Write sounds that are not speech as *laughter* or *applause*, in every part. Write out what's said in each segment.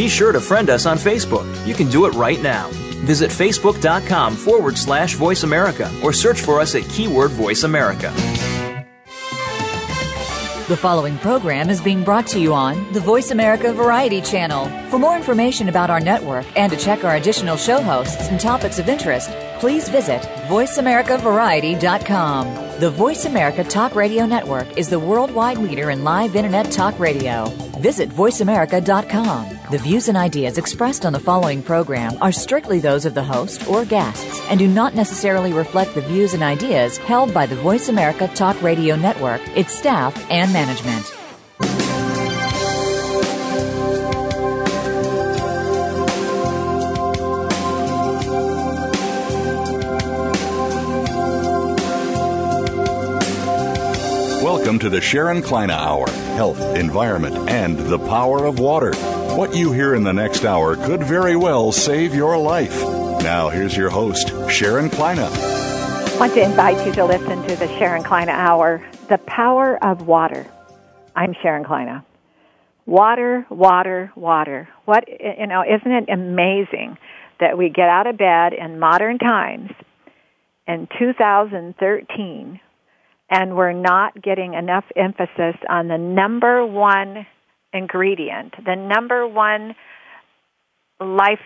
Be sure to friend us on Facebook. You can do it right now. Visit facebook.com forward slash voice America or search for us at keyword voice America. The following program is being brought to you on the Voice America Variety Channel. For more information about our network and to check our additional show hosts and topics of interest, please visit VoiceAmericaVariety.com. The Voice America Talk Radio Network is the worldwide leader in live Internet talk radio. Visit VoiceAmerica.com. The views and ideas expressed on the following program are strictly those of the host or guests and do not necessarily reflect the views and ideas held by the Voice America Talk Radio Network, its staff, and management. Welcome to the Sharon Kleyne Hour Health, Environment, and the Power of Water. What you hear in the next hour could very well save your life. Now, here's your host, Sharon Kleyne. I want to invite you to listen to the Sharon Kleyne Hour The Power of Water. I'm Sharon Kleyne. Water, water, water. What, you know, isn't it amazing that we get out of bed in modern times in 2013 and we're not getting enough emphasis on the number one ingredient, the number one life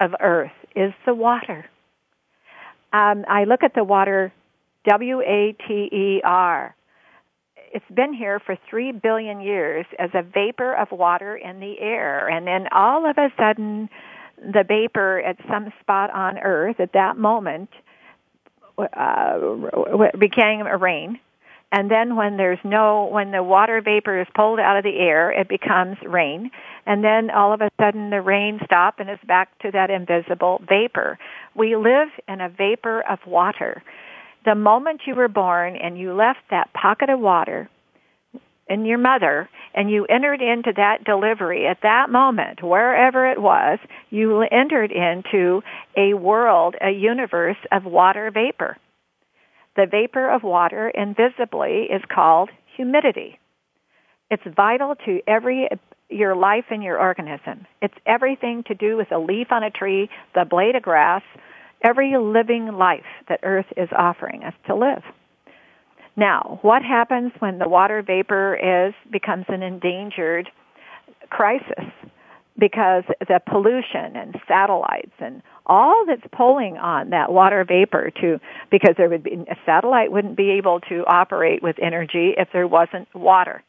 of earth is the water. Um, I look at the water, W A T E R. It's been here for three billion years as a vapor of water in the air, and then all of a sudden, the vapor at some spot on Earth at that moment uh, became a rain. And then when there's no, when the water vapor is pulled out of the air, it becomes rain. And then all of a sudden the rain stops and it's back to that invisible vapor. We live in a vapor of water. The moment you were born and you left that pocket of water in your mother and you entered into that delivery at that moment, wherever it was, you entered into a world, a universe of water vapor. The vapor of water invisibly is called humidity. It's vital to every your life and your organism. It's everything to do with a leaf on a tree, the blade of grass, every living life that earth is offering us to live. Now, what happens when the water vapor is becomes an endangered crisis? Because the pollution and satellites and all that's pulling on that water vapor to because there would be a satellite wouldn't be able to operate with energy if there wasn't water.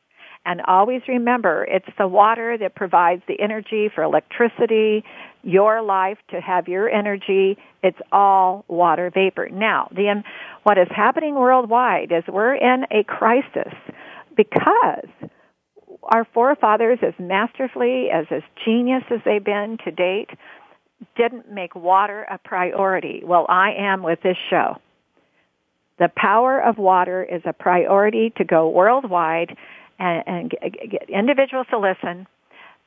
And always remember, it's the water that provides the energy for electricity, your life to have your energy. It's all water vapor. Now, the, what is happening worldwide is we're in a crisis because our forefathers, as masterfully, as as genius as they've been to date, didn't make water a priority. Well, I am with this show. The power of water is a priority to go worldwide and, and get individuals to listen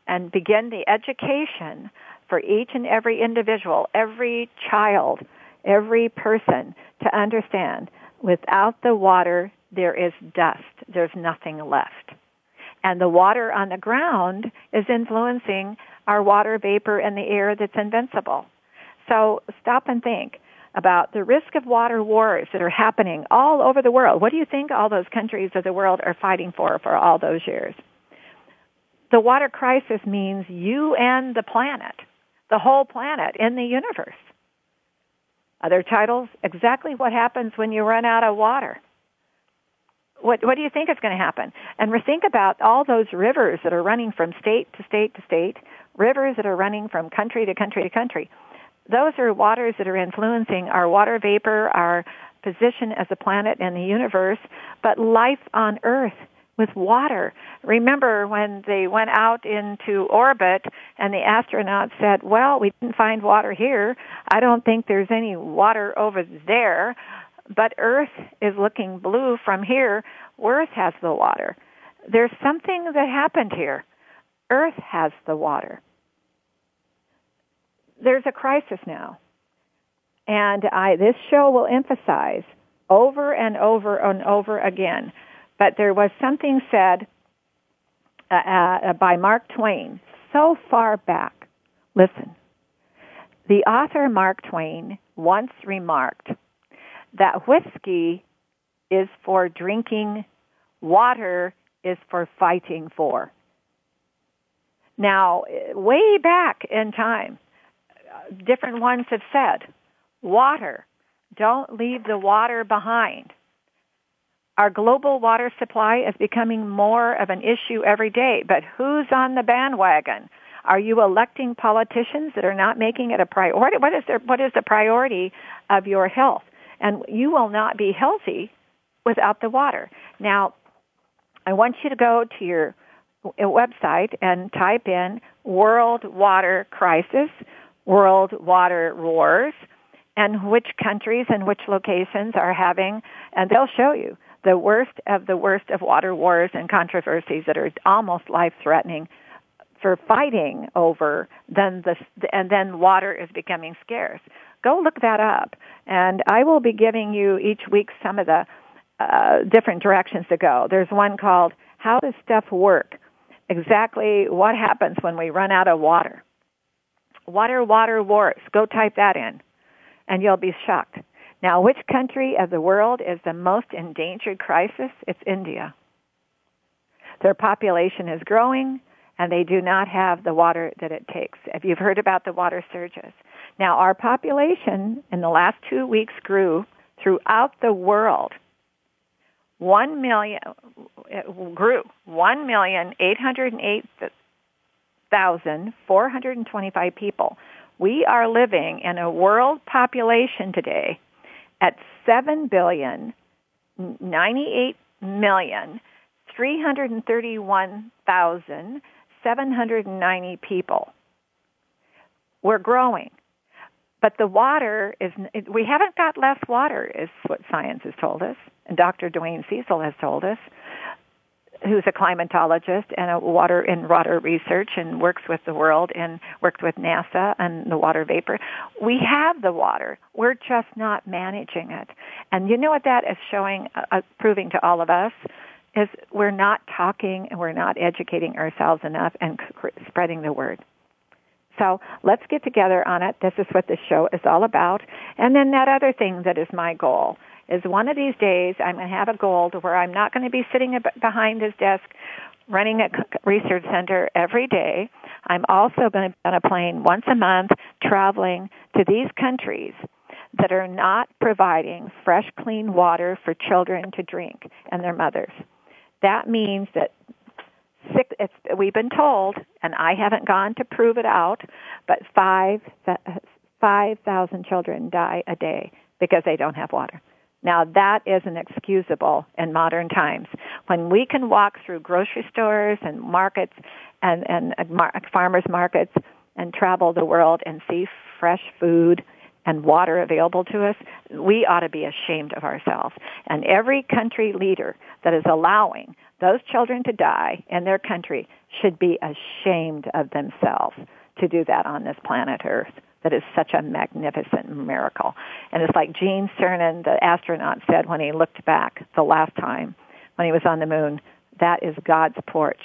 and begin the education for each and every individual, every child, every person to understand without the water there is dust. There's nothing left. And the water on the ground is influencing our water vapor in the air that's invincible. So stop and think about the risk of water wars that are happening all over the world. What do you think all those countries of the world are fighting for for all those years? The water crisis means you and the planet, the whole planet in the universe. Other titles, exactly what happens when you run out of water. What, what do you think is going to happen? And think about all those rivers that are running from state to state to state, rivers that are running from country to country to country those are waters that are influencing our water vapor, our position as a planet in the universe, but life on Earth with water. Remember when they went out into orbit and the astronauts said, well, we didn't find water here. I don't think there's any water over there, but Earth is looking blue from here. Earth has the water. There's something that happened here. Earth has the water there's a crisis now. And I, this show will emphasize over and over and over again. But there was something said uh, uh, by Mark Twain so far back. Listen. The author Mark Twain once remarked that whiskey is for drinking, water is for fighting for. Now, way back in time, different ones have said, water, don't leave the water behind. Our global water supply is becoming more of an issue every day, but who's on the bandwagon? Are you electing politicians that are not making it a priority? What is, their, what is the priority of your health? And you will not be healthy without the water. Now, I want you to go to your uh, website and type in World Water Crisis, World Water Wars, and which countries and which locations are having, and they'll show you the worst of the worst of water wars and controversies that are almost life threatening for fighting over then the and then water is becoming scarce. Go look that up and i will be giving you each week some of the uh, different directions to go. There's one called how does stuff work? Exactly what happens when we run out of water water water wars go type that in and you'll be shocked now, which country of the world is the most endangered crisis? It's India. Their population is growing and they do not have the water that it takes. If you've heard about the water surges. Now, our population in the last two weeks grew throughout the world. One million grew one million eight hundred eight thousand four hundred and twenty five people. We are living in a world population today at seven billion ninety eight million three hundred and thirty one thousand seven hundred and ninety people. We're growing. But the water is, we haven't got less water, is what science has told us. And Dr. Dwayne Cecil has told us who's a climatologist and a water in water research and works with the world and worked with NASA and the water vapor. We have the water. We're just not managing it. And you know what that is showing, uh, uh proving to all of us? Is we're not talking and we're not educating ourselves enough and spreading the word. So let's get together on it. This is what this show is all about. And then that other thing that is my goal is one of these days I'm going to have a goal to where I'm not going to be sitting behind his desk running a research center every day. I'm also going to be on a plane once a month traveling to these countries that are not providing fresh, clean water for children to drink and their mothers. That means that six, we've been told, and I haven't gone to prove it out, but five, uh, 5,000 children die a day because they don't have water. Now that is inexcusable in modern times. When we can walk through grocery stores and markets and, and farmers markets and travel the world and see fresh food and water available to us, we ought to be ashamed of ourselves. And every country leader that is allowing those children to die in their country should be ashamed of themselves to do that on this planet Earth that is such a magnificent miracle. And it's like Gene Cernan, the astronaut, said when he looked back the last time when he was on the moon, that is God's porch.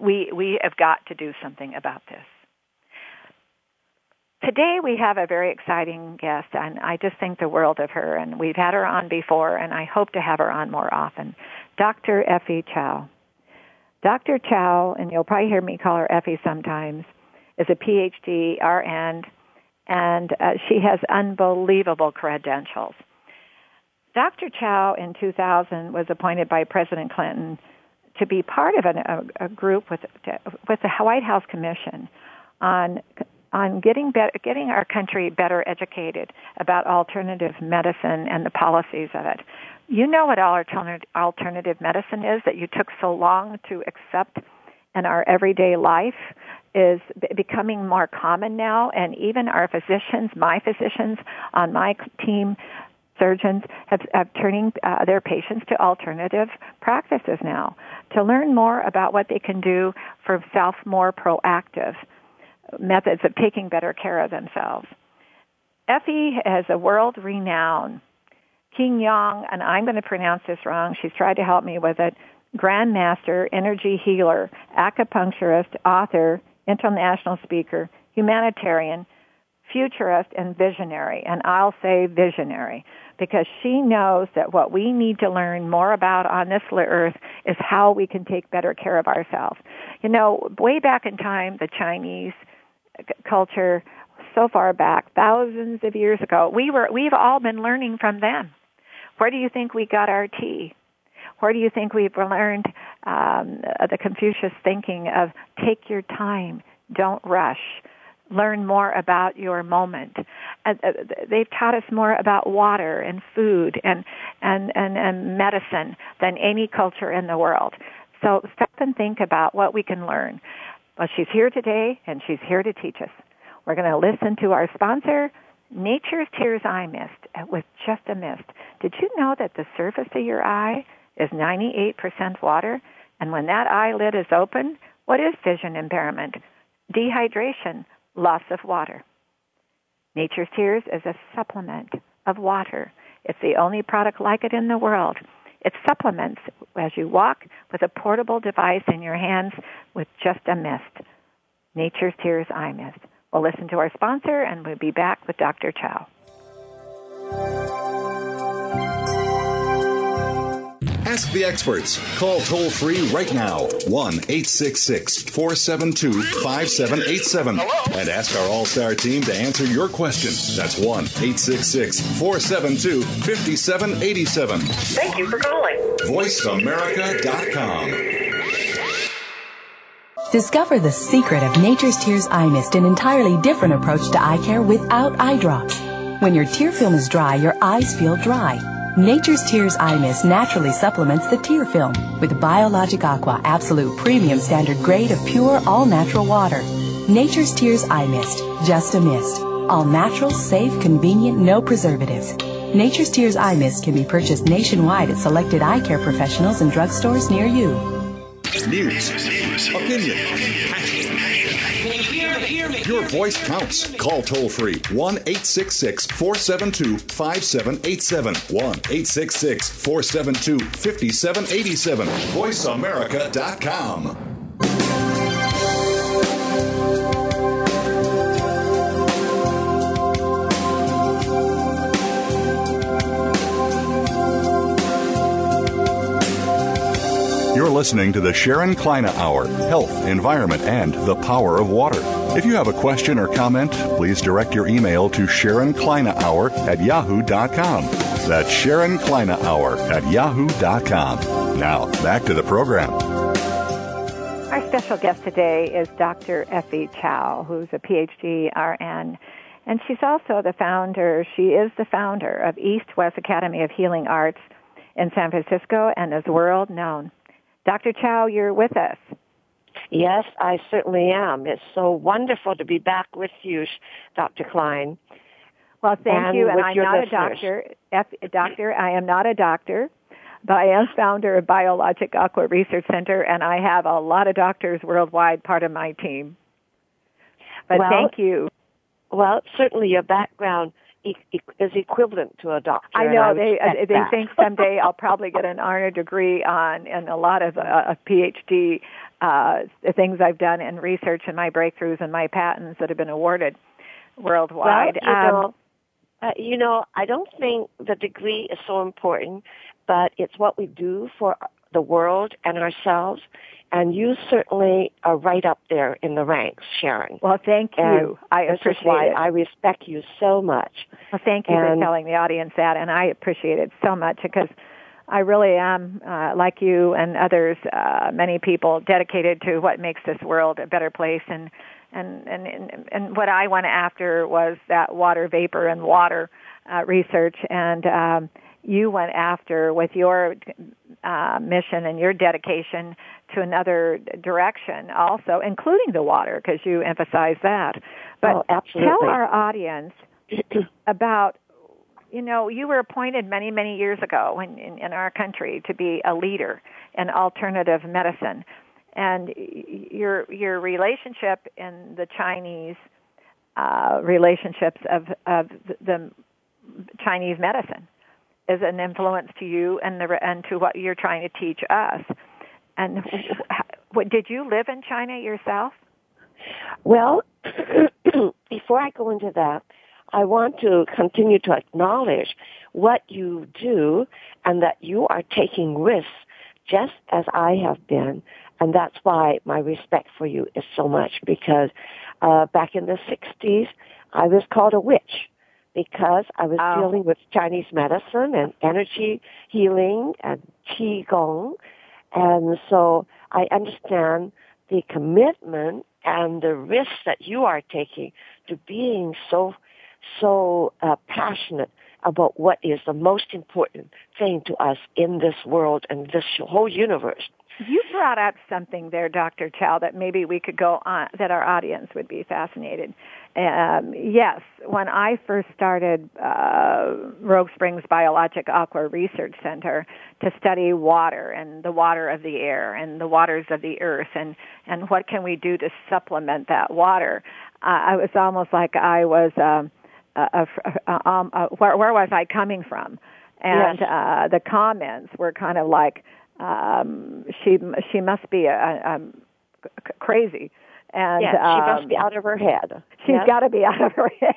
We, we have got to do something about this. Today we have a very exciting guest, and I just think the world of her. And we've had her on before, and I hope to have her on more often. Dr. Effie Chow. Dr. Chow, and you'll probably hear me call her Effie sometimes, is a PhD RN, and uh, she has unbelievable credentials. Dr. Chow in 2000 was appointed by President Clinton to be part of an, a, a, group with with the White House Commission on on getting better, getting our country better educated about alternative medicine and the policies of it. You know what alternative medicine is that you took so long to accept in our everyday life is becoming more common now, and even our physicians, my physicians on my team, surgeons have, have turning uh, their patients to alternative practices now to learn more about what they can do for self more proactive methods of taking better care of themselves. Effie has a world renowned King Yong, and I'm going to pronounce this wrong. She's tried to help me with it. Grandmaster, energy healer, acupuncturist, author, international speaker, humanitarian, futurist, and visionary. And I'll say visionary because she knows that what we need to learn more about on this earth is how we can take better care of ourselves. You know, way back in time, the Chinese culture, so far back, thousands of years ago, we were, we've all been learning from them. Where do you think we got our tea? Where do you think we've learned um, the Confucius thinking of take your time, don't rush, learn more about your moment. Uh, they've taught us more about water and food and, and, and, and medicine than any culture in the world. So stop and think about what we can learn. Well, she's here today and she's here to teach us. We're going to listen to our sponsor, Nature's Tears Eye Mist, uh, with just a mist. Did you know that the surface of your eye is 98% water? And when that eyelid is open, what is vision impairment? Dehydration, loss of water. Nature's Tears is a supplement of water. It's the only product like it in the world. It supplements as you walk with a portable device in your hands with just a mist. Nature's Tears Eye Mist. We'll listen to our sponsor and we'll be back with Dr. Chow. Ask the experts. Call toll free right now 1 866 472 5787 and ask our All Star team to answer your question. That's 1 866 472 5787. Thank you for calling. VoiceAmerica.com. Discover the secret of Nature's Tears Eye Mist, an entirely different approach to eye care without eye drops. When your tear film is dry, your eyes feel dry. Nature's Tears Eye Mist naturally supplements the tear film with Biologic Aqua Absolute Premium Standard Grade of pure, all natural water. Nature's Tears Eye Mist, just a mist. All natural, safe, convenient, no preservatives. Nature's Tears Eye Mist can be purchased nationwide at selected eye care professionals and drugstores near you. News, opinion, your voice counts. Call toll free 1 866 472 5787. 1 866 472 5787. VoiceAmerica.com. You're listening to the Sharon Kleyne Hour Health, Environment, and the Power of Water. If you have a question or comment, please direct your email to Sharon Kleyne Hour at yahoo.com. That's Sharon Kleyne Hour at yahoo.com. Now, back to the program. Our special guest today is Dr. Effie Chow, who's a PhD RN. And she's also the founder, she is the founder of East West Academy of Healing Arts in San Francisco and is world known. Dr. Chow, you're with us. Yes, I certainly am. It's so wonderful to be back with you, Dr. Kleyne. Well, thank and you. And I'm not listeners. a doctor. doctor, I am not a doctor, but I am founder of Biologic Aqua Research Center, and I have a lot of doctors worldwide part of my team. But well, thank you. Well, certainly your background is equivalent to a doctor. I know I they uh, they that. think someday I'll probably get an honor degree on and a lot of uh, a PhD uh, the things I've done in research and my breakthroughs and my patents that have been awarded worldwide. Well, you, um, know, uh, you know, I don't think the degree is so important, but it's what we do for the world and ourselves. And you certainly are right up there in the ranks, Sharon. Well, thank you. And I this appreciate is why it. I respect you so much. Well, thank you And- for telling the audience that, and I appreciate it so much because I really am, uh, like you and others, uh, many people dedicated to what makes this world a better place. And and and and, and what I went after was that water vapor and water uh, research, and um, you went after with your uh, mission and your dedication to another direction, also including the water, because you emphasize that. But Oh, absolutely. tell our audience *clears throat* about you know, you were appointed many, many years ago in, in, in our country to be a leader in alternative medicine. And your, your relationship in the Chinese uh, relationships of, of the Chinese medicine is an influence to you and, the, and to what you're trying to teach us. And what, did you live in China yourself? Well, *clears throat* before I go into that, I want to continue to acknowledge what you do and that you are taking risks just as I have been. And that's why my respect for you is so much because uh, back in the 60s, I was called a witch because I was oh. dealing with Chinese medicine and energy healing and Qigong. And so I understand the commitment and the risks that you are taking to being so, so uh, passionate about what is the most important thing to us in this world and this whole universe. You brought up something there, Dr. Chow, that maybe we could go on, that our audience would be fascinated. Um, yes, when I first started uh, Rogue Springs Biologic Aqua Research Center to study water and the water of the air and the waters of the earth and, and what can we do to supplement that water, uh, I was almost like I was, um, uh, um, uh, where, where was I coming from? And yes. uh, the comments were kind of like, um, she she must be a, a, a crazy and yeah, she um, must be out of her head. She's got to be out of her head.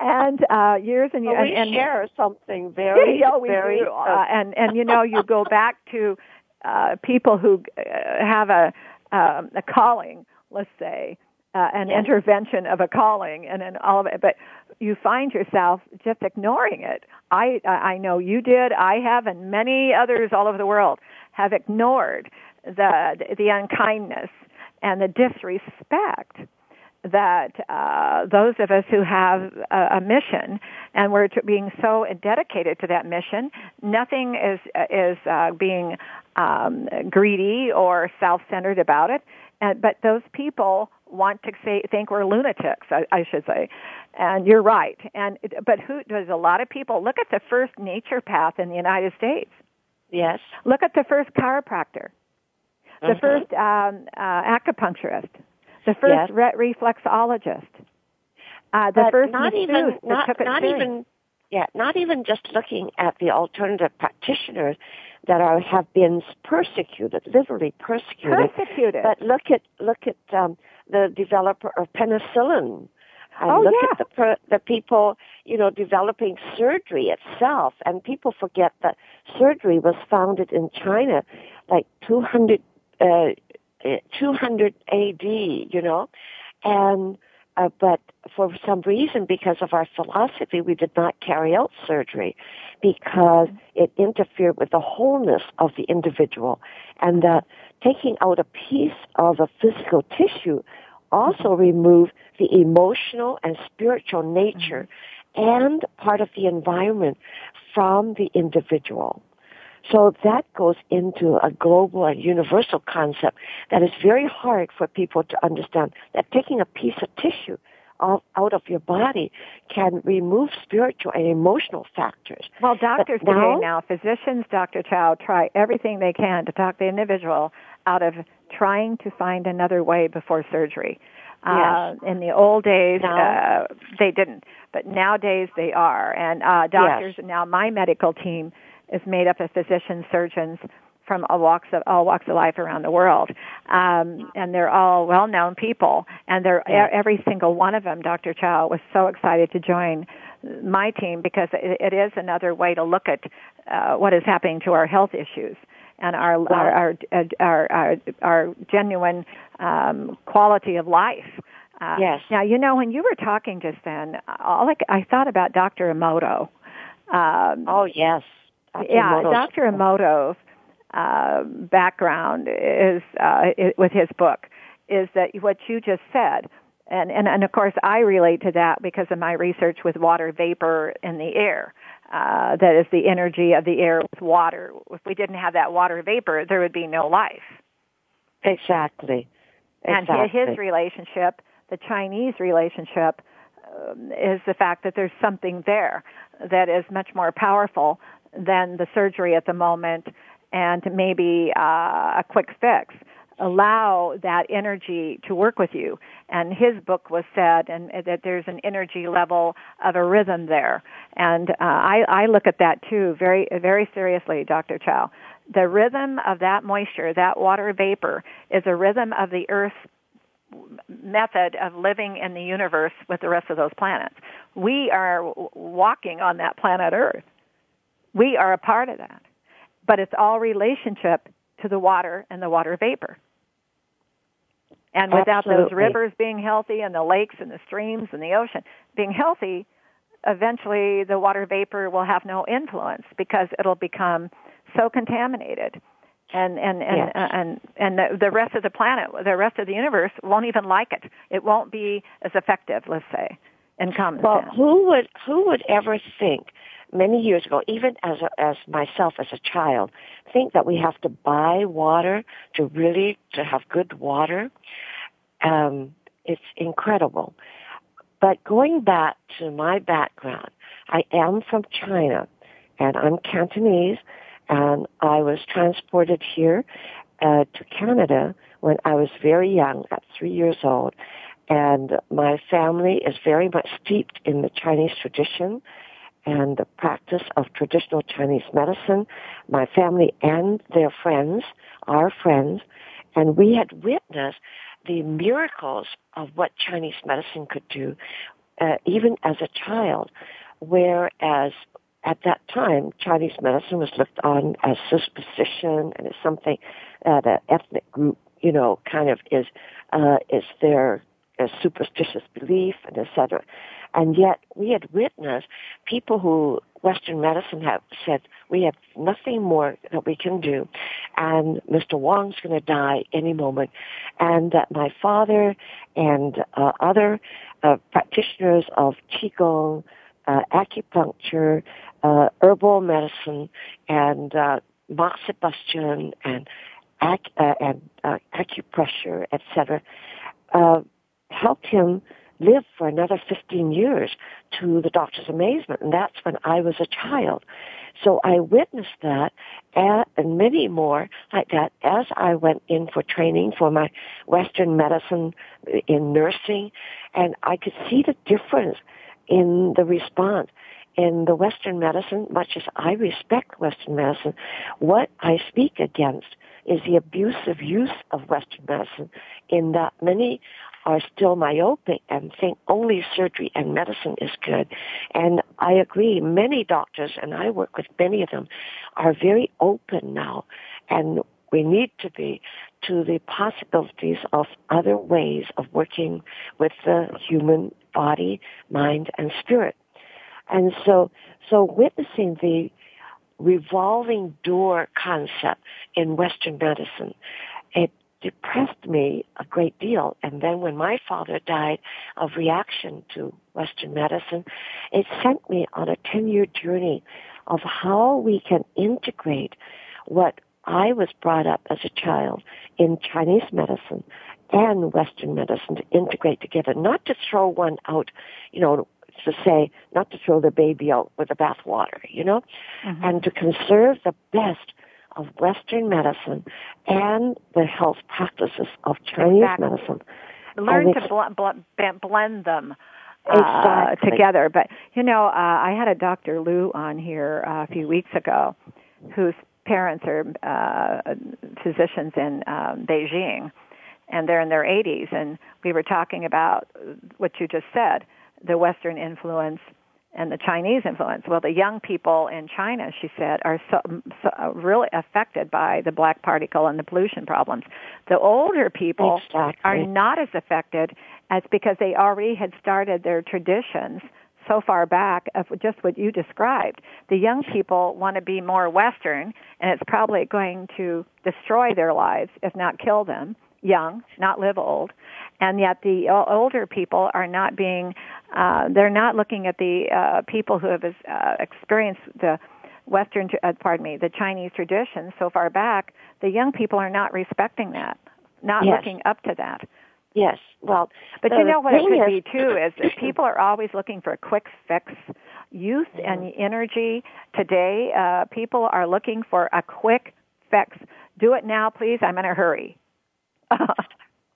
and uh years and years well, we and, and share something very yeah, *laughs* we very do. Uh, and and you know you go *laughs* back to uh people who uh, have a um a calling let's say uh, an yes. intervention of a calling and then all of it but you find yourself just ignoring it i i know you did i have and many others all over the world have ignored the the unkindness and the disrespect that uh, those of us who have a, a mission and we're being so dedicated to that mission, nothing is is uh, being um, greedy or self-centered about it. And, but those people want to say think we're lunatics, I, I should say. And you're right. And but who does a lot of people look at the first naturopath in the United States? Yes. Look at the first chiropractor the mm-hmm. first um, uh, acupuncturist, the first yes. re- reflexologist, uh, the but first not even not, not even yeah, not even just looking at the alternative practitioners that are have been persecuted, literally persecuted. Persecuted. But look at look at um, the developer of penicillin. And oh, look yeah. at the the people, you know, developing surgery itself. And people forget that surgery was founded in China like 200 uh, 200 AD, you know, and uh, but for some reason, because of our philosophy, we did not carry out surgery because it interfered with the wholeness of the individual, and that taking out a piece of a physical tissue also removed the emotional and spiritual nature mm-hmm. and part of the environment from the individual. So that goes into a global and universal concept that is very hard for people to understand. That taking a piece of tissue out of your body can remove spiritual and emotional factors. Well, doctors now, today now, physicians, Dr. Chow, try everything they can to talk the individual out of trying to find another way before surgery. Yes. Uh, in the old days, uh, they didn't, but nowadays they are. And uh, doctors, yes. now my medical team is made up of physicians, surgeons from all walks of all walks of life around the world, um, and they're all well-known people. And they're yeah. every single one of them. Dr. Chow was so excited to join my team because it, it is another way to look at uh, what is happening to our health issues and our our, our our our, our genuine um, quality of life. Uh, yes. Now you know when you were talking just then, all I, I thought about Dr. Emoto. Um, oh yes yeah, Dr. Emoto's uh, background is, uh, with his book is that what you just said, and, and and of course I relate to that because of my research with water vapor in the air. Uh, that is the energy of the air with water. If we didn't have that water vapor, there would be no life. Exactly. exactly. And his relationship, the Chinese relationship, um, is the fact that there's something there that is much more powerful than the surgery at the moment and maybe uh, a quick fix. Allow that energy to work with you. And his book was said, and that there's an energy level of a rhythm there. And uh, I, I look at that too very, very seriously, Dr. Chow. The rhythm of that moisture, that water vapor, is a rhythm of the earth method of living in the universe with the rest of those planets. We are walking on that planet Earth. We are a part of that. But it's all relationship to the water and the water vapor. And without Absolutely. those rivers being healthy and the lakes and the streams and the ocean being healthy, eventually the water vapor will have no influence because it'll become so contaminated. And and and Yes. Uh, and and the, the rest of the planet, the rest of the universe won't even like it. It won't be as effective, let's say, in common Well, sense. who would who would ever think many years ago, even as a, as myself as a child, think that we have to buy water to really to have good water? Um, it's incredible. But going back to my background, I am from China, and I'm Cantonese, and I was transported here uh, to Canada when I was very young, at three years old, and my family is very much steeped in the Chinese tradition and the practice of traditional Chinese medicine. My family and their friends, our friends, and we had witnessed the miracles of what Chinese medicine could do, uh, even as a child, whereas at that time, Chinese medicine was looked on as superstition and as something that an ethnic group, you know, kind of is uh, is their uh, superstitious belief and etc. And yet, we had witnessed people who Western medicine have said we have nothing more that we can do, and Mr. Wong's going to die any moment, and that my father and uh, other uh, practitioners of qigong, uh, acupuncture, uh, herbal medicine, and uh, Mark and ac- uh, and uh, acupressure, etc., uh, helped him live for another 15 years to the doctor's amazement. And that's when I was a child. So I witnessed that and, and many more like that as I went in for training for my Western medicine in nursing. And I could see the difference in the response. In the Western medicine, much as I respect Western medicine, what I speak against is the abusive use of Western medicine in that many are still myopic and think only surgery and medicine is good. And I agree, many doctors, and I work with many of them, are very open now. And we need to be to the possibilities of other ways of working with the human body, mind, and spirit. And so, so witnessing the revolving door concept in Western medicine, it depressed me a great deal. And then when my father died of reaction to Western medicine, it sent me on a 10 year journey of how we can integrate what I was brought up as a child in Chinese medicine and Western medicine to integrate together, not to throw one out, you know, to say, not to throw the baby out with the bathwater, you know, Mm-hmm. and to conserve the best of Western medicine and the health practices of Chinese Exactly. medicine. Learn And to bl- bl- blend them uh, Exactly. together. But you know, uh, I had a Dr. Lou on here uh, a few weeks ago, whose parents are uh, physicians in um, Beijing, and they're in their 80s, and we were talking about what you just said, the Western influence and the Chinese influence. Well, the young people in China, she said, are so, so uh, really affected by the black particle and the pollution problems. The older people Exactly. are not as affected as because they already had started their traditions so far back of just what you described. The young people want to be more Western, and it's probably going to destroy their lives, if not kill them, young, not live old. And yet the older people are not being, uh, they're not looking at the uh, people who have uh, experienced the Western, uh, pardon me, the Chinese tradition so far back. The young people are not respecting that, not Yes. looking up to that. Yes, well, But you know what it could is- be too *clears throat* is that people are always looking for a quick fix. Youth and energy today, uh, people are looking for a quick fix. Do it now, please. I'm in a hurry.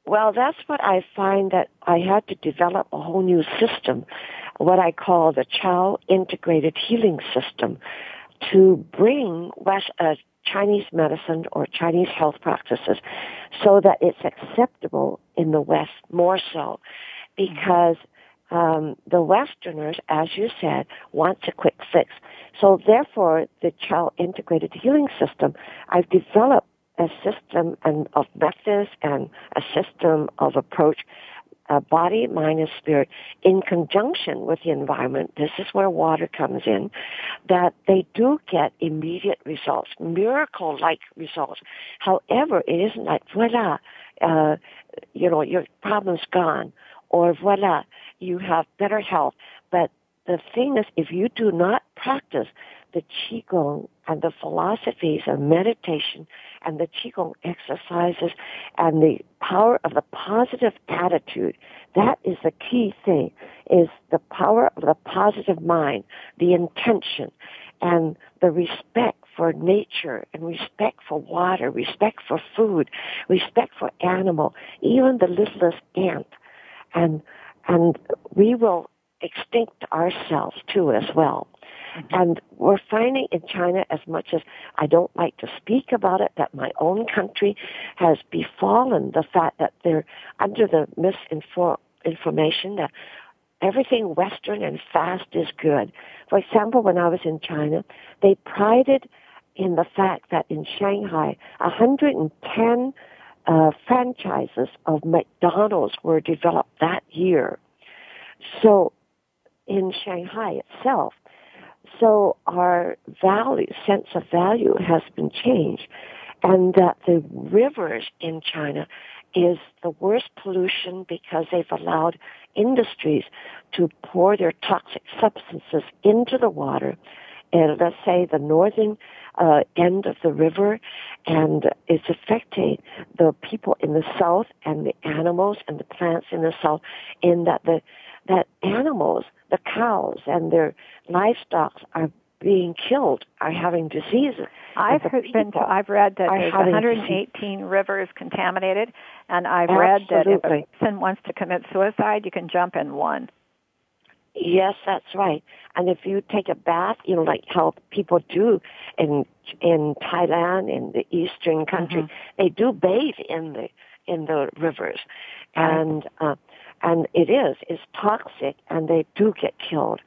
Well, that's what I find that I had to develop a whole new system, what I call the Chow Integrated Healing System, to bring West, uh, Chinese medicine or Chinese health practices so that it's acceptable in the West more so because um, the Westerners, as you said, want a quick fix. So therefore, the Chow integrated healing system, I've developed a system and of methods and a system of approach uh, body, mind, and spirit in conjunction with the environment, this is where water comes in, that they do get immediate results, miracle-like results. However, it isn't like, voila, uh, you know, your problem's gone, or voila, you have better health. But the thing is, if you do not practice the Qigong and the philosophies of meditation and the Qigong exercises and the power of the positive attitude, that is the key thing, is the power of the positive mind, the intention, and the respect for nature and respect for water, respect for food, respect for animal, even the littlest ant. And, and we will extinct ourselves too as well. Mm-hmm. And we're finding in China, as much as I don't like to speak about it, that my own country has befallen the fact that they're under the misinformation that everything Western and fast is good. For example, when I was in China, they prided in the fact that in Shanghai, 110 uh, franchises of McDonald's were developed that year. So in Shanghai itself, so our value, sense of value has been changed and that the rivers in China is the worst pollution because they've allowed industries to pour their toxic substances into the water. And let's say the northern uh, end of the river, and it's affecting the people in the south and the animals and the plants in the south. In that the that animals the cows and their livestock are being killed, are having diseases. I've been to, I've read that there's 118 disease. rivers contaminated, and I've Absolutely. read that if a person wants to commit suicide, you can jump in one. Yes, that's right. And if you take a bath, you know, like how people do in in Thailand, in the eastern country, mm-hmm. they do bathe in the in the rivers, and uh, and it is is toxic, and they do get killed.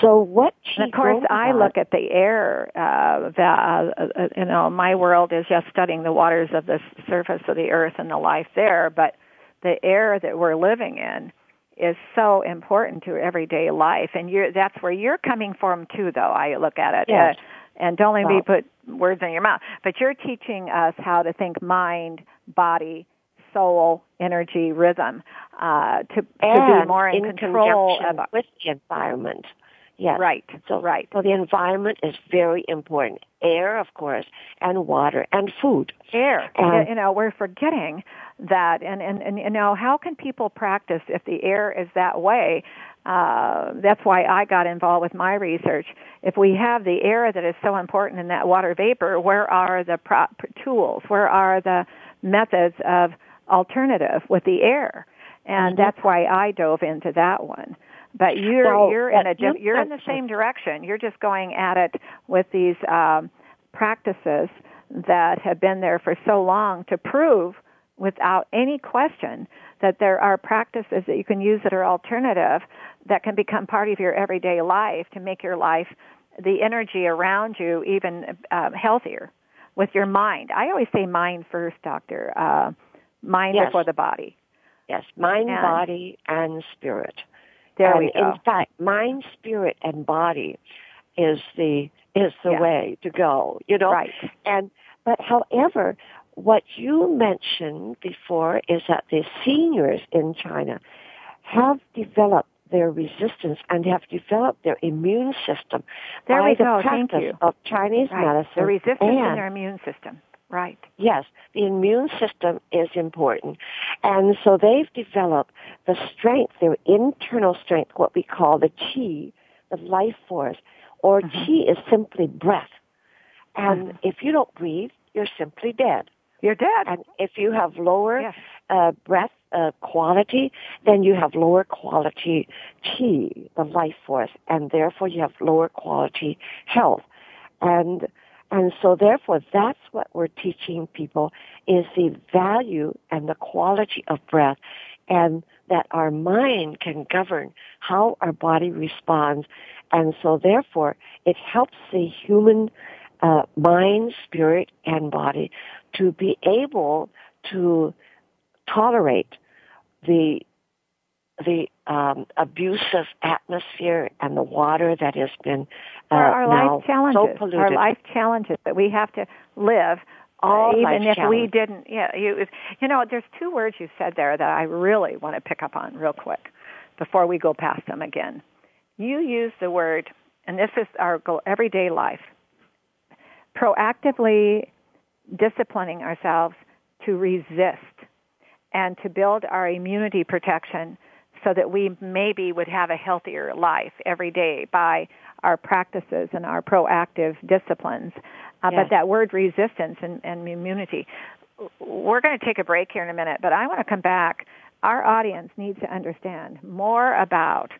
So what? And of course, I look at the air. Uh, the, uh, uh, you know, my world is just studying the waters of the surface of the earth and the life there, but the air that we're living in is so important to everyday life, and you're, that's where you're coming from too. Though I look at it. Yes. Uh, and don't let me put words in your mouth, but you're teaching us how to think mind, body, soul, energy, rhythm, uh, to, to be more in, in control of with the environment. Yes. Right. So, right. So the environment is very important. Air, of course, and water and food. Air. And, you know, we're forgetting that. And, and, and, you know, how can people practice if the air is that way? Uh, that's why I got involved with my research. If we have the air that is so important in that water vapor, where are the pro- tools? Where are the methods of alternative with the air? And mm-hmm. that's why I dove into that one. But you're well, you're in a you're in the same direction. You're just going at it with these um, practices that have been there for so long to prove without any question that there are practices that you can use that are alternative that can become part of your everyday life to make your life the energy around you even uh, healthier with your mind. I always say mind first, doctor. Uh, mind yes. before the body. Yes, mind, and, body, and spirit. There and we go. In fact, mind, spirit, and body is the is the yeah. way to go. You know, right? And but however, what you mentioned before is that the seniors in China have developed their resistance and have developed their immune system there by we the go. practice of Chinese right. medicine. The resistance and in their immune system. Right. Yes, the immune system is important. And so they've developed the strength, their internal strength, what we call the chi, the life force, or mm-hmm. chi is simply breath. And mm-hmm. if you don't breathe, you're simply dead. You're dead. And if you have lower yes. uh, breath uh, quality, then you have lower quality chi, the life force, and therefore you have lower quality health. And And so therefore that's what we're teaching people is the value and the quality of breath and that our mind can govern how our body responds. And so therefore it helps the human uh, mind, spirit, and body to be able to tolerate the the um, abusive atmosphere and the water that has been uh, our, life challenges, so polluted. our life challenges that we have to live. All even life if we didn't, yeah, you, you know, there's two words you said there that I really want to pick up on real quick before we go past them again. You use the word, and this is our everyday life, proactively disciplining ourselves to resist and to build our immunity protection so that we maybe would have a healthier life every day by our practices and our proactive disciplines. Uh, Yes. But that word resistance and, and immunity, we're going to take a break here in a minute, but I want to come back. Our audience needs to understand more about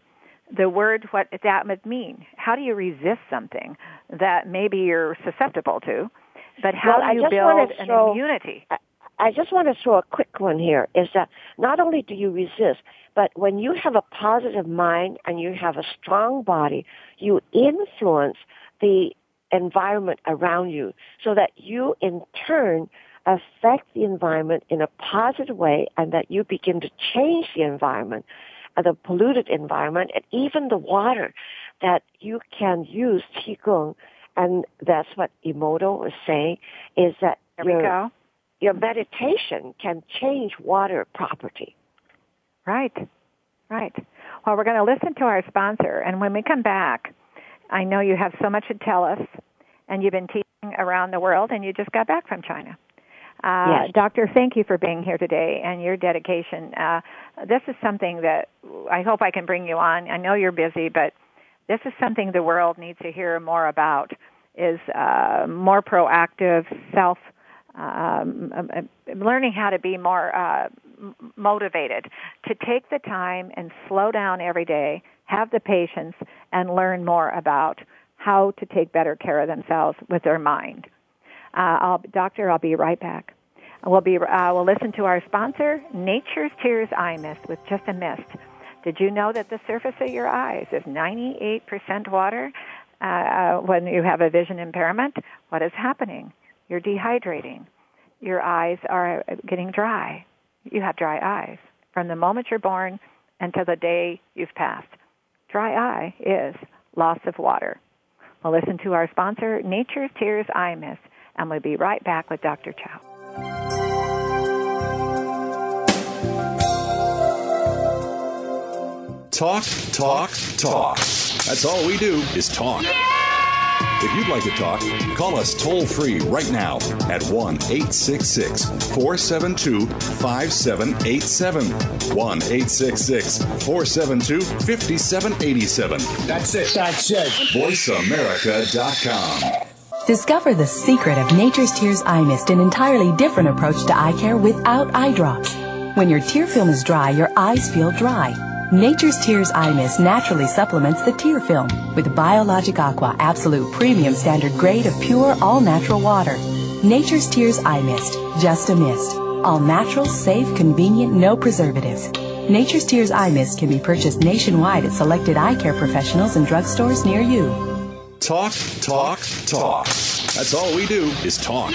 the word, what that would mean. How do you resist something that maybe you're susceptible to, but how Well, do you build an immunity? I just want to throw a quick one here is that not only do you resist, but when you have a positive mind and you have a strong body, you influence the environment around you so that you in turn affect the environment in a positive way and that you begin to change the environment, uh, the polluted environment and even the water that you can use Qigong. And that's what Emoto was saying is that There we go. Your meditation can change water property. Right, right. Well, we're going to listen to our sponsor, and when we come back, I know you have so much to tell us, and you've been teaching around the world, and you just got back from China. Uh, Yes. Doctor, thank you for being here today and your dedication. Uh, this is something that I hope I can bring you on. I know you're busy, but this is something the world needs to hear more about. Is uh, more proactive self um, um, um, learning how to be more uh, motivated, to take the time and slow down every day, have the patience, and learn more about how to take better care of themselves with their mind. Uh, I'll, doctor, I'll be right back. We'll be. Uh, we'll listen to our sponsor, Nature's Tears Eye Mist, with just a mist. Did you know that the surface of your eyes is 98% water? Uh, when you have a vision impairment, what is happening? You're dehydrating. Your eyes are getting dry. You have dry eyes from the moment you're born until the day you've passed. Dry eye is loss of water. We'll listen to our sponsor, Nature's Tears Eye Mist, and we'll be right back with Dr. Chow. Talk, talk, talk. That's all we do is talk. If you'd like to talk, call us toll free right now at 1 866 472 5787. 1 866 472 5787. That's it. That's it. VoiceAmerica.com. Discover the secret of Nature's Tears Eye Mist, an entirely different approach to eye care without eye drops. When your tear film is dry, your eyes feel dry. Nature's Tears Eye Mist naturally supplements the tear film with Biologic Aqua Absolute Premium Standard Grade of pure, all natural water. Nature's Tears Eye Mist, just a mist. All natural, safe, convenient, no preservatives. Nature's Tears Eye Mist can be purchased nationwide at selected eye care professionals and drugstores near you. Talk, talk, talk. That's all we do is talk.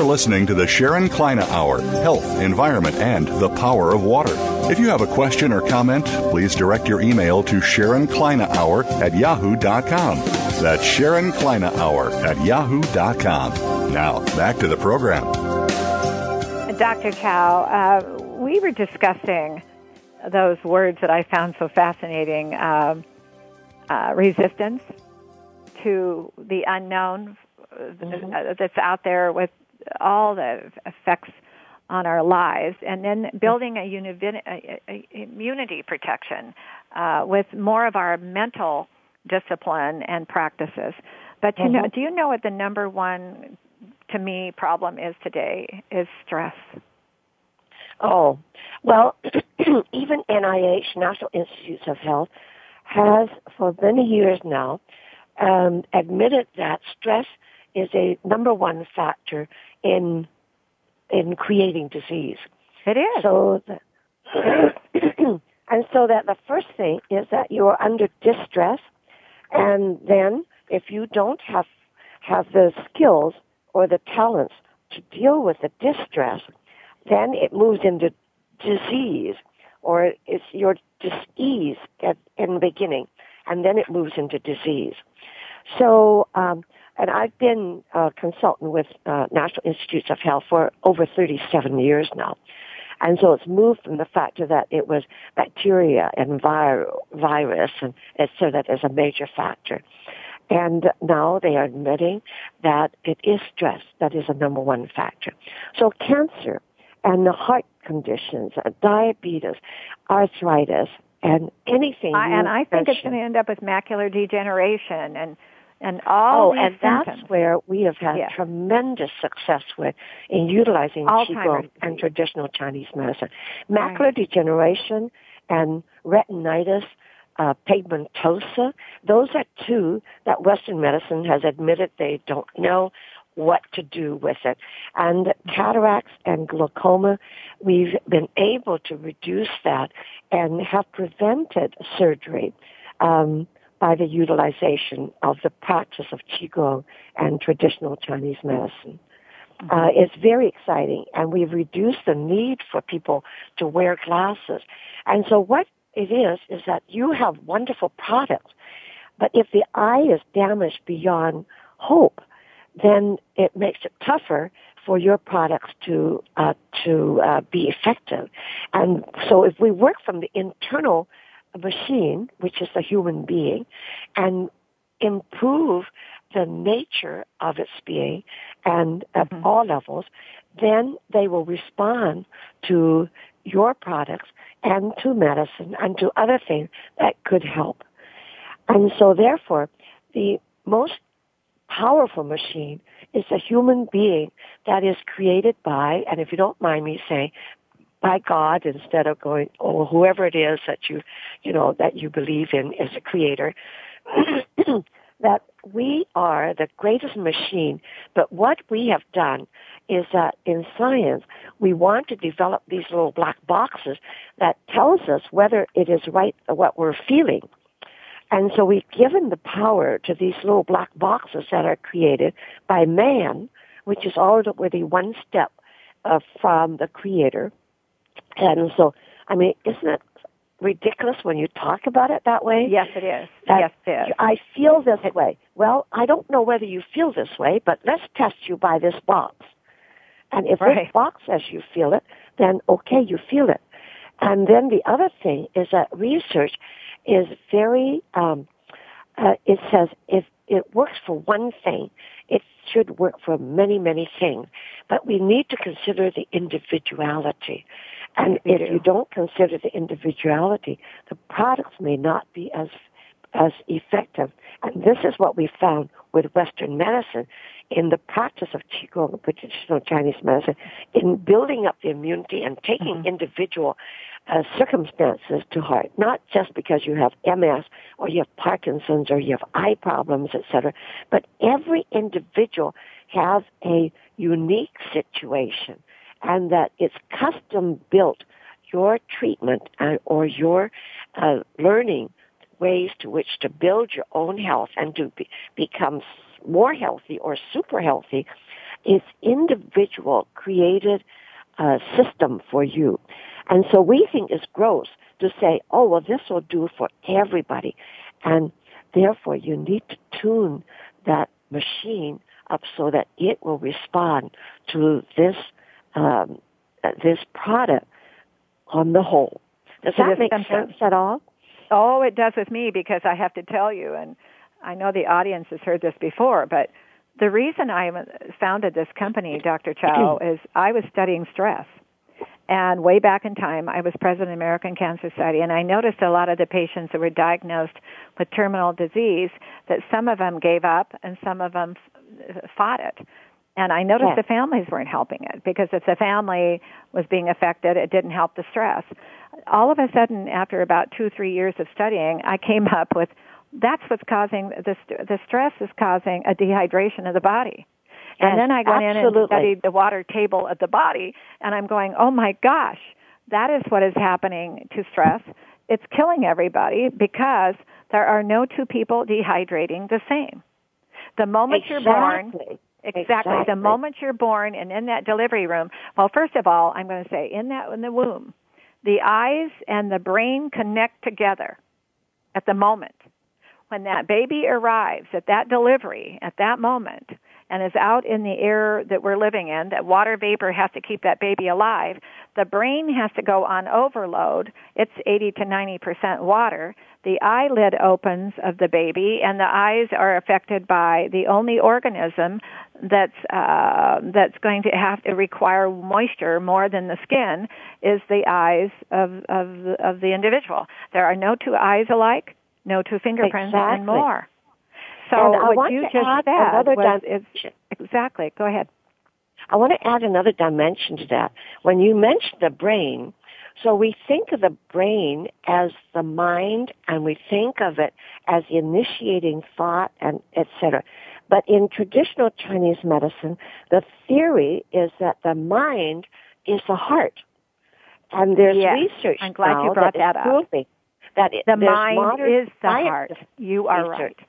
You're listening to the Sharon Kleyne Hour Health, Environment, and the Power of Water. If you have a question or comment, please direct your email to Sharon Kleyne Hour at yahoo.com. That's Sharon Kleyne Hour at yahoo.com. Now, back to the program. Dr. Chow, uh, we were discussing those words that I found so fascinating um, uh, resistance to the unknown mm-hmm. that's out there with all the effects on our lives, and then building a, uni- a, a immunity protection uh, with more of our mental discipline and practices. But you mm-hmm. know, do you know what the number one to me problem is today? Is stress. Oh, well, *clears throat* even NIH, National Institutes of Health, has for many years now um, admitted that stress is a number one factor in in creating disease. It is. So, the, *clears throat* and so that the first thing is that you are under distress, and then if you don't have have the skills or the talents to deal with the distress, then it moves into disease, or it's your disease at, in the beginning, and then it moves into disease. So, um, and I've been a consultant with uh, National Institutes of Health for over 37 years now. And so it's moved from the fact that it was bacteria and vir- virus, and it's so that is a major factor. And now they are admitting that it is stress that is a number one factor. So cancer and the heart conditions, uh, diabetes, arthritis, and anything. I, and I think it's going to end up with macular degeneration and and all oh, and symptoms. that's where we have had tremendous success with in utilizing qigong and traditional Chinese medicine. Macular right. degeneration and retinitis uh, pigmentosa. Those are two that Western medicine has admitted they don't know what to do with it. And cataracts and glaucoma, we've been able to reduce that and have prevented surgery. Um, by the utilization of the practice of Qigong and traditional Chinese medicine. Mm-hmm. Uh, it's very exciting, and we've reduced the need for people to wear glasses. And so what it is, is that you have wonderful products, but if the eye is damaged beyond hope, then it makes it tougher for your products to uh, to uh, be effective. And so, if we work from the internal machine, which is a human being, and improve the nature of its being and at mm-hmm. all levels, then they will respond to your products and to medicine and to other things that could help. And so therefore, the most powerful machine is a human being that is created by, and if you don't mind me saying, by God instead of going, oh, whoever it is that you, you know, that you believe in as a creator, *clears throat* that we are the greatest machine. But what we have done is that in science, we want to develop these little black boxes that tells us whether it is right what we're feeling. And so we've given the power to these little black boxes that are created by man, which is already one step uh, from the creator. And so, I mean, isn't it ridiculous when you talk about it that way? Yes, it is. yes, it is. I feel this way. Well, I don't know whether you feel this way, but let's test you by this box. And if right. this box says you feel it, then okay, you feel it. And then the other thing is that research is very, um, uh, it says if it works for one thing, it should work for many, many things. But we need to consider the individuality. And if you don't consider the individuality, the products may not be as as effective. And this is what we found with Western medicine in the practice of Qigong, traditional Chinese medicine, in building up the immunity and taking mm-hmm. individual uh, circumstances to heart, not just because you have MS or you have Parkinson's or you have eye problems, etc., but every individual has a unique situation and that it's custom built your treatment and, or your uh, learning ways to which to build your own health and to be, become more healthy or super healthy is individual created uh, system for you. And so we think it's gross to say, oh, well, this will do for everybody. And therefore you need to tune that machine up so that it will respond to this um, this product on the whole. Does that make sense at all? Oh, it does with me because I have to tell you, and I know the audience has heard this before, but the reason I founded this company, Dr. Chow, *clears throat* is I was studying stress. And way back in time, I was president of the American Cancer Society, and I noticed a lot of the patients that were diagnosed with terminal disease that some of them gave up and some of them fought it. And I noticed yes. the families weren't helping it because if the family was being affected, it didn't help the stress. All of a sudden, after about two, three years of studying, I came *laughs* up with that's what's causing the the stress is causing a dehydration of the body. And then I went absolutely. in and studied the water table of the body, and I'm going, oh my gosh, that is what is happening to stress. It's killing everybody because there are no two people dehydrating the same. The moment exactly. you're born, Exactly. exactly. The moment you're born and in that delivery room, well, first of all, I'm going to say in that in the womb, the eyes and the brain connect together at the moment. When that baby arrives at that delivery, at that moment, and is out in the air that we're living in, that water vapor has to keep that baby alive, the brain has to go on overload. It's 80 to 90% water the eyelid opens of the baby and the eyes are affected by the only organism that's uh, that's going to have to require moisture more than the skin is the eyes of of the, of the individual. There are no two eyes alike, no two fingerprints, exactly. and more. So and oh, what you just said was, exactly. Go ahead. I want to add another dimension to that. When you mentioned the brain, so we think of the brain as the mind and we think of it as initiating thought and etc. But in traditional Chinese medicine, the theory is that the mind is the heart. And there's yes. research I'm glad now you brought that, that up. that it, the mind is the heart. You are research. right.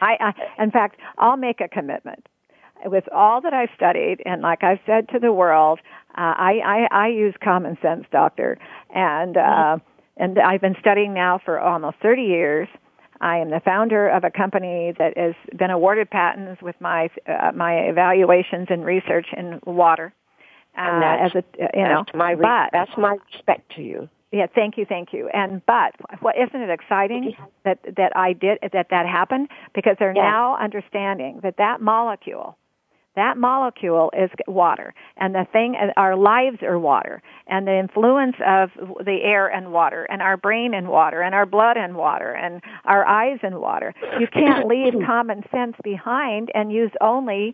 I, I, in fact, I'll make a commitment with all that I've studied, and like I've said to the world, uh, I, I I use common sense, doctor, and uh, and I've been studying now for almost 30 years. I am the founder of a company that has been awarded patents with my uh, my evaluations and research in water. Uh, as a you know, my re- but, that's my respect to you. Yeah, thank you, thank you. And but what isn't it exciting that that I did that that happened because they're yeah. now understanding that that molecule that molecule is water, and the thing, our lives are water, and the influence of the air and water, and our brain and water, and our blood and water, and our eyes and water. You can't leave *coughs* common sense behind and use only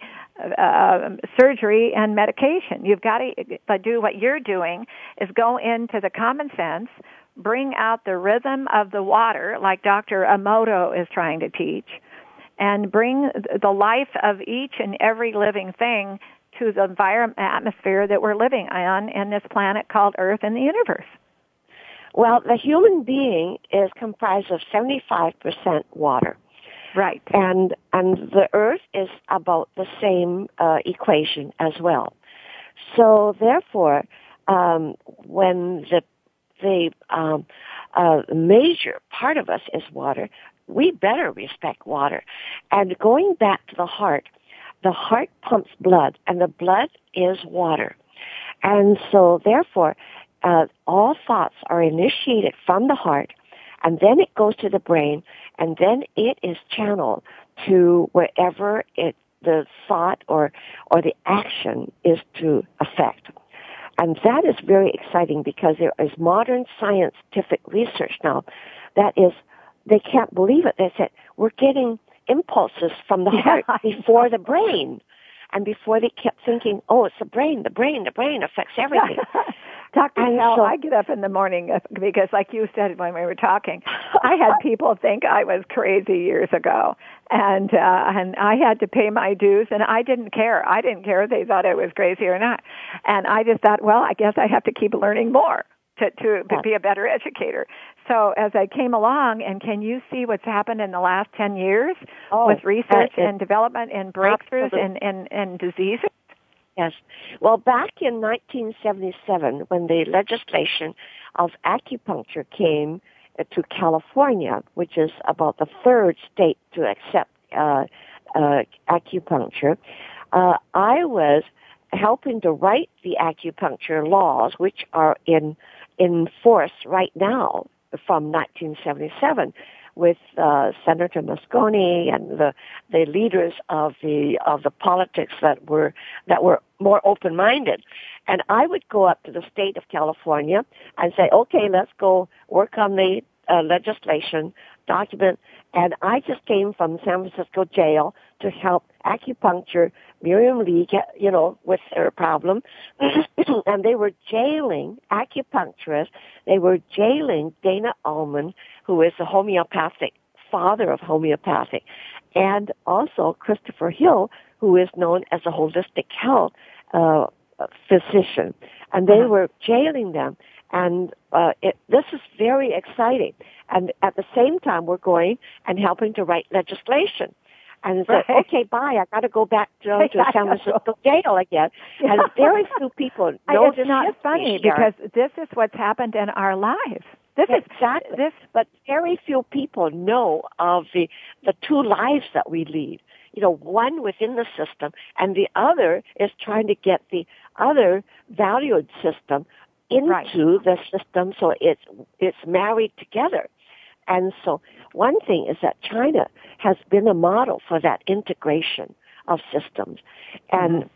uh, surgery and medication. You've got to do what you're doing is go into the common sense, bring out the rhythm of the water, like Dr. Emoto is trying to teach and bring the life of each and every living thing to the environment atmosphere that we're living on in this planet called Earth and the universe. Well, the human being is comprised of 75% water. Right. And and the earth is about the same uh, equation as well. So therefore, um, when the the um, uh, major part of us is water, we better respect water. And going back to the heart, the heart pumps blood, and the blood is water. And so, therefore, uh, all thoughts are initiated from the heart, and then it goes to the brain, and then it is channeled to wherever it the thought or or the action is to affect. And that is very exciting because there is modern scientific research now that is they can't believe it. They said, we're getting impulses from the *laughs* heart before the brain. And before they kept thinking, oh, it's the brain, the brain, the brain affects everything. *laughs* Dr. And Hell, so- I get up in the morning uh, because, like you said when we were talking, I had *laughs* people think I was crazy years ago, and uh, and I had to pay my dues, and I didn't care. I didn't care if they thought I was crazy or not, and I just thought, well, I guess I have to keep learning more to to, to be a better educator. So as I came along, and can you see what's happened in the last ten years Oh, with research uh, and development and breakthroughs Absolutely. in, in, in diseases? Yes. Well, back in 1977, when the legislation of acupuncture came uh, to California, which is about the third state to accept uh, uh, acupuncture, uh, I was helping to write the acupuncture laws, which are in in force right now from 1977. with uh, Senator Moscone and the the leaders of the of the politics that were that were more open minded. And I would go up to the state of California and say, okay, let's go work on the uh, legislation document. And I just came from San Francisco jail to help acupuncture Miriam Lee get, you know, with her problem. *clears throat* and they were jailing acupuncturists. They were jailing Dana Ullman, who is the homeopathic father of homeopathic, and also Christopher Hill, who is known as a holistic health uh, physician. And they uh-huh. were jailing them. And uh, it, this is very exciting. And at the same time, we're going and helping to write legislation and said, right. okay, bye. I got to go back *laughs* to, to San Francisco jail again. And *laughs* very few people know it's not funny because this is what's happened in our lives. This exactly. is this, but very few people know of the the two lives that we lead. You know, one within the system, and the other is trying to get the other valued system into right. the system so it's it's married together. And so one thing is that China has been a model for that integration of systems. And mm-hmm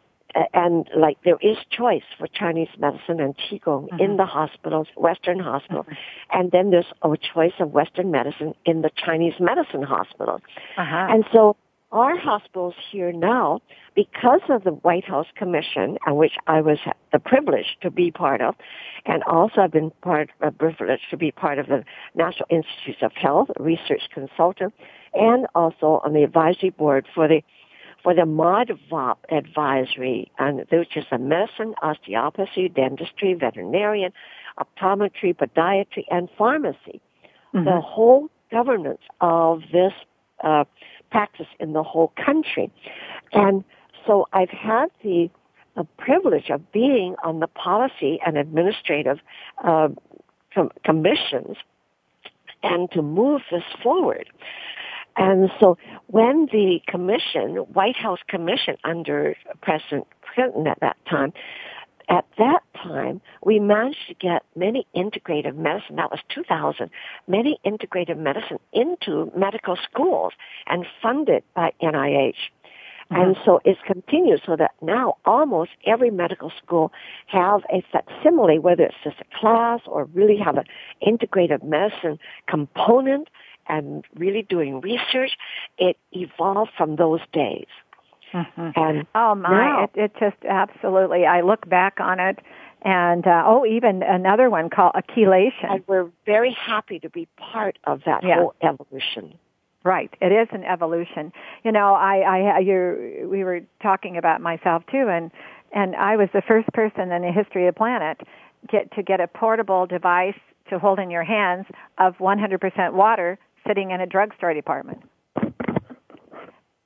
and like there is choice for Chinese medicine and qigong mm-hmm. in the hospitals, Western hospital, mm-hmm. and then there's a choice of Western medicine in the Chinese medicine hospitals. Uh-huh. And so our hospitals here now, because of the White House Commission, and which I was the privilege to be part of, and also I've been part a privilege to be part of the National Institutes of Health, research consultant, and also on the advisory board for the for the MODVOP advisory, and which is a medicine, osteopathy, dentistry, veterinarian, optometry, podiatry, and pharmacy. Mm-hmm. The whole governance of this uh, practice in the whole country. And so I've had the, the privilege of being on the policy and administrative uh, com- commissions and to move this forward. And so when the commission, White House commission under President Clinton at that time, at that time, we managed to get many integrative medicine, that was 2000, many integrative medicine into medical schools and funded by NIH. Mm-hmm. And so it's continued so that now almost every medical school have a facsimile, whether it's just a class or really have an integrative medicine component and really doing research. It evolved from those days. Mm-hmm. And oh my, now, it, it just absolutely. I look back on it, and uh, oh, even another one called chelation. And we're very happy to be part of that yeah. whole evolution. Right, it is an evolution. You know, I, I, you, we were talking about myself too, and and I was the first person in the history of the planet get to get a portable device to hold in your hands of 100% water sitting in a drugstore department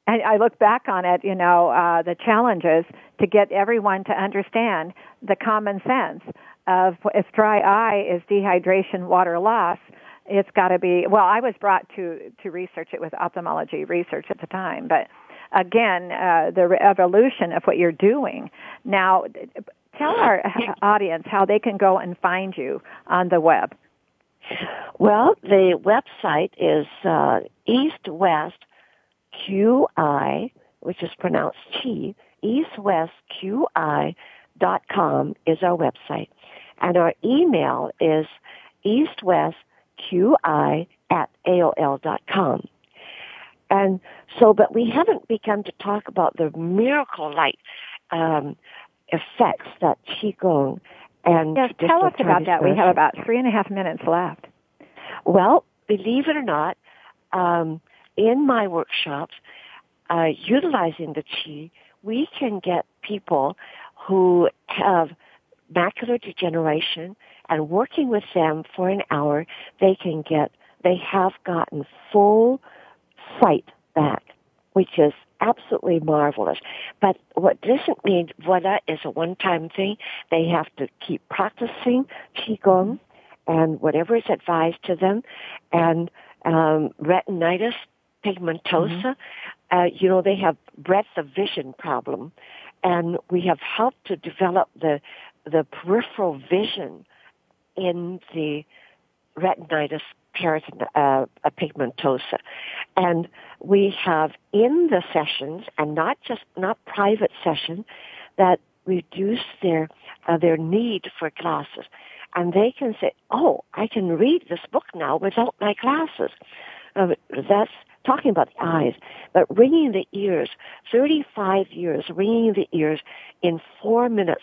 and I look back on it, you know, uh, the challenges to get everyone to understand the common sense of if dry eye is dehydration, water loss, it's got to be. Well, I was brought to to research it with ophthalmology research at the time, but again, uh, the evolution of what you're doing now. Tell our audience how they can go and find you on the web. Well, the website is uh, East West QI, which is pronounced Qi, eastwestqi.com is our website. And our email is eastwestqi at AOL.com. And so, but we haven't begun to talk about the miracle-like um, effects that Qigong and yes, tell us about that. We have about three and a half minutes left. Well, believe it or not, um, in my workshops, uh, utilizing the qi, we can get people who have macular degeneration and working with them for an hour, they can get, they have gotten full sight back, which is absolutely marvelous. But what doesn't mean voila is a one-time thing. They have to keep practicing qigong and whatever is advised to them. And um, retinitis pigmentosa. Mm-hmm. Uh, you know, they have breadth of vision problem, and we have helped to develop the the peripheral vision in the retinitis periton, uh, pigmentosa. And we have in the sessions, and not just, not private sessions, that reduce their, uh, their need for glasses. And they can say, oh, I can read this book now without my glasses. Uh, that's talking about the eyes, but ringing the ears, 35 years, ringing the ears in four minutes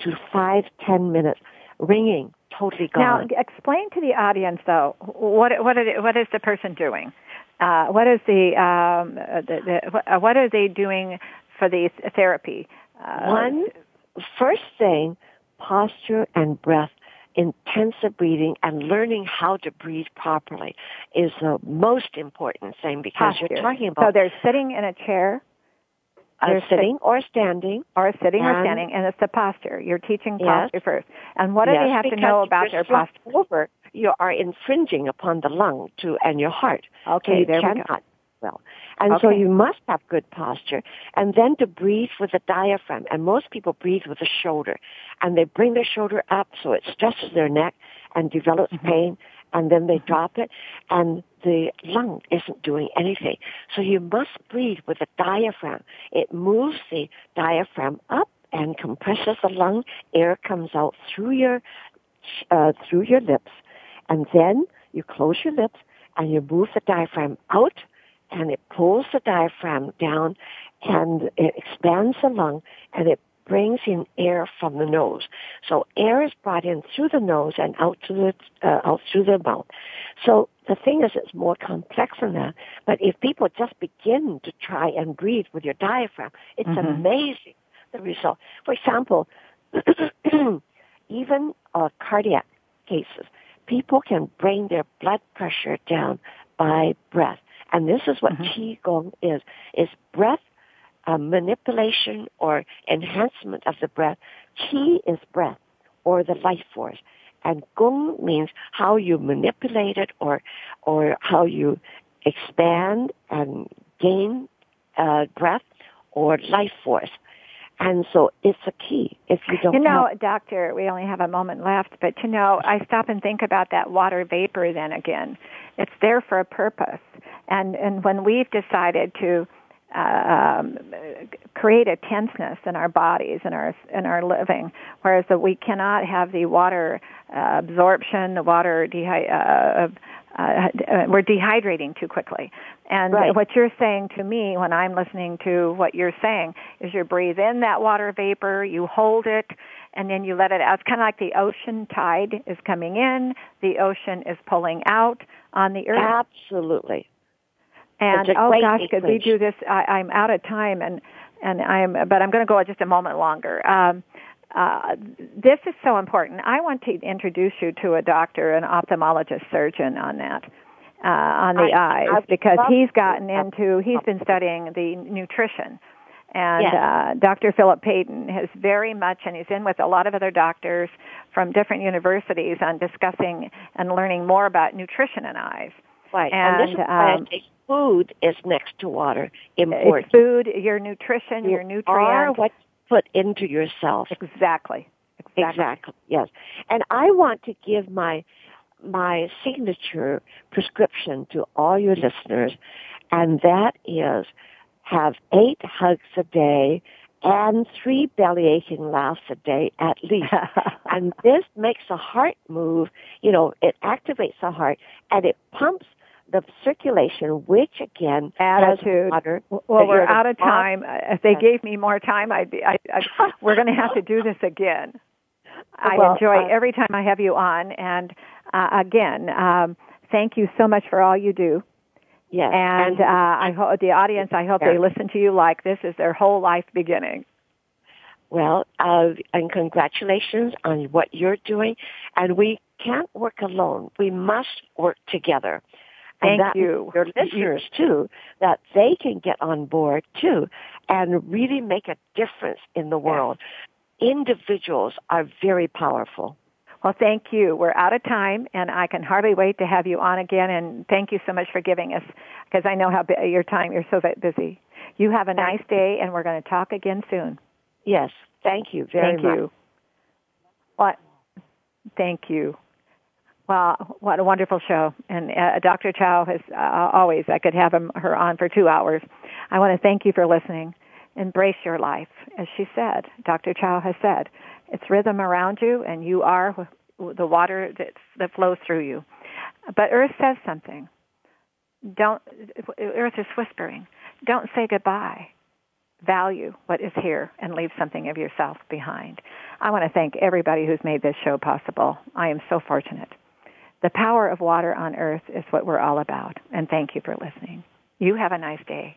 to five, ten minutes, ringing, totally gone. Now, explain to the audience, though, what what what is the person doing? Uh, what is the, um, the, the what are they doing for the therapy? Uh, One first thing, posture and breath intensive breathing and learning how to breathe properly is the most important thing because Posture. you're talking about. So they're sitting in a chair. Uh, they're sitting or standing. Or sitting or standing, and it's the posture. You're teaching yes, posture first. And what do yes, they have to know about their posture? Over, you are infringing upon the lung to and your heart. Okay, so you there cannot we go. well. And okay. so you must have good posture. And then to breathe with the diaphragm. And most people breathe with the shoulder. And they bring their shoulder up so it stresses their neck and develops mm-hmm. pain. And then they mm-hmm. drop it. And the lung isn't doing anything. So you must breathe with the diaphragm. It moves the diaphragm up and compresses the lung. Air comes out through your, uh, through your lips. And then you close your lips and you move the diaphragm out and it pulls the diaphragm down and it expands the lung and it brings in air from the nose. So air is brought in through the nose and out to the uh, out through the mouth. So the thing is, it's more complex than that. But if people just begin to try and breathe with your diaphragm, it's mm-hmm. amazing the result. For example, *clears throat* even uh, cardiac cases, people can bring their blood pressure down by breath. And this is what mm-hmm. Qigong is, is breath uh, manipulation or enhancement of the breath. Qi is breath or the life force. And Gong means how you manipulate it or, or how you expand and gain uh, breath or life force. And so it's a key. If you don't You know, have- doctor, we only have a moment left, but you know, I stop and think about that water vapor then again. It's there for a purpose. And and when we've decided to uh, um, create a tenseness in our bodies and our in our living, whereas that we cannot have the water uh, absorption, the water dehy- uh, uh, we're dehydrating too quickly. And right. what you're saying to me when I'm listening to what you're saying is you breathe in that water vapor, you hold it, and then you let it out. It's kind of like the ocean tide is coming in, the ocean is pulling out on the earth. Absolutely. And oh gosh, could we do this? I, I'm out of time, and and I'm, but I'm going to go just a moment longer. Um, uh, this is so important. I want to introduce you to a doctor, an ophthalmologist surgeon on that, uh, on the I- eyes, I because he's gotten into, he's been studying the nutrition. And Yes. uh, Dr. Philip Payton has very much, and he's in with a lot of other doctors from different universities on discussing and learning more about nutrition in eyes. Right. And, this is And, why um, food is next to water It's important. food, your nutrition, You your are nutrients. what you put into yourself. Exactly. Exactly. Exactly. Yes. And I want to give my my signature prescription to all your listeners, and that is have eight hugs a day and three belly aching laughs a day at least. *laughs* and this makes the heart move. You know, it activates the heart and it pumps the circulation, which again Attitude. water. Well, we're out of time. If they gave me more time, I'd be. I, I, we're going to have to do this again. I Well, enjoy uh, every time I have you on, and uh, again, um, thank you so much for all you do. Yes. And uh, I hope the audience. I hope they listen to you like this is their whole life beginning. Well, uh, and congratulations on what you're doing. And we can't work alone. We must work together. Thank and that you. Your *laughs* listeners too, that they can get on board too, and really make a difference in the world. Individuals are very powerful. Well, thank you. We're out of time, and I can hardly wait to have you on again. And thank you so much for giving us, because I know how bu- your time. You're so busy. You have a nice day, and we're going to talk again soon. Yes. Thank you very thank much. you. What? Thank you. Well, what a wonderful show. And uh, Dr. Chow has uh, always, I could have him, her on for two hours. I want to thank you for listening. Embrace your life. As she said, Dr. Chow has said, it's rhythm around you and you are the water that, that flows through you. But Earth says something. Don't, Earth is whispering. Don't say goodbye. Value what is here and leave something of yourself behind. I want to thank everybody who's made this show possible. I am so fortunate. The power of water on earth is what we're all about. And thank you for listening. You have a nice day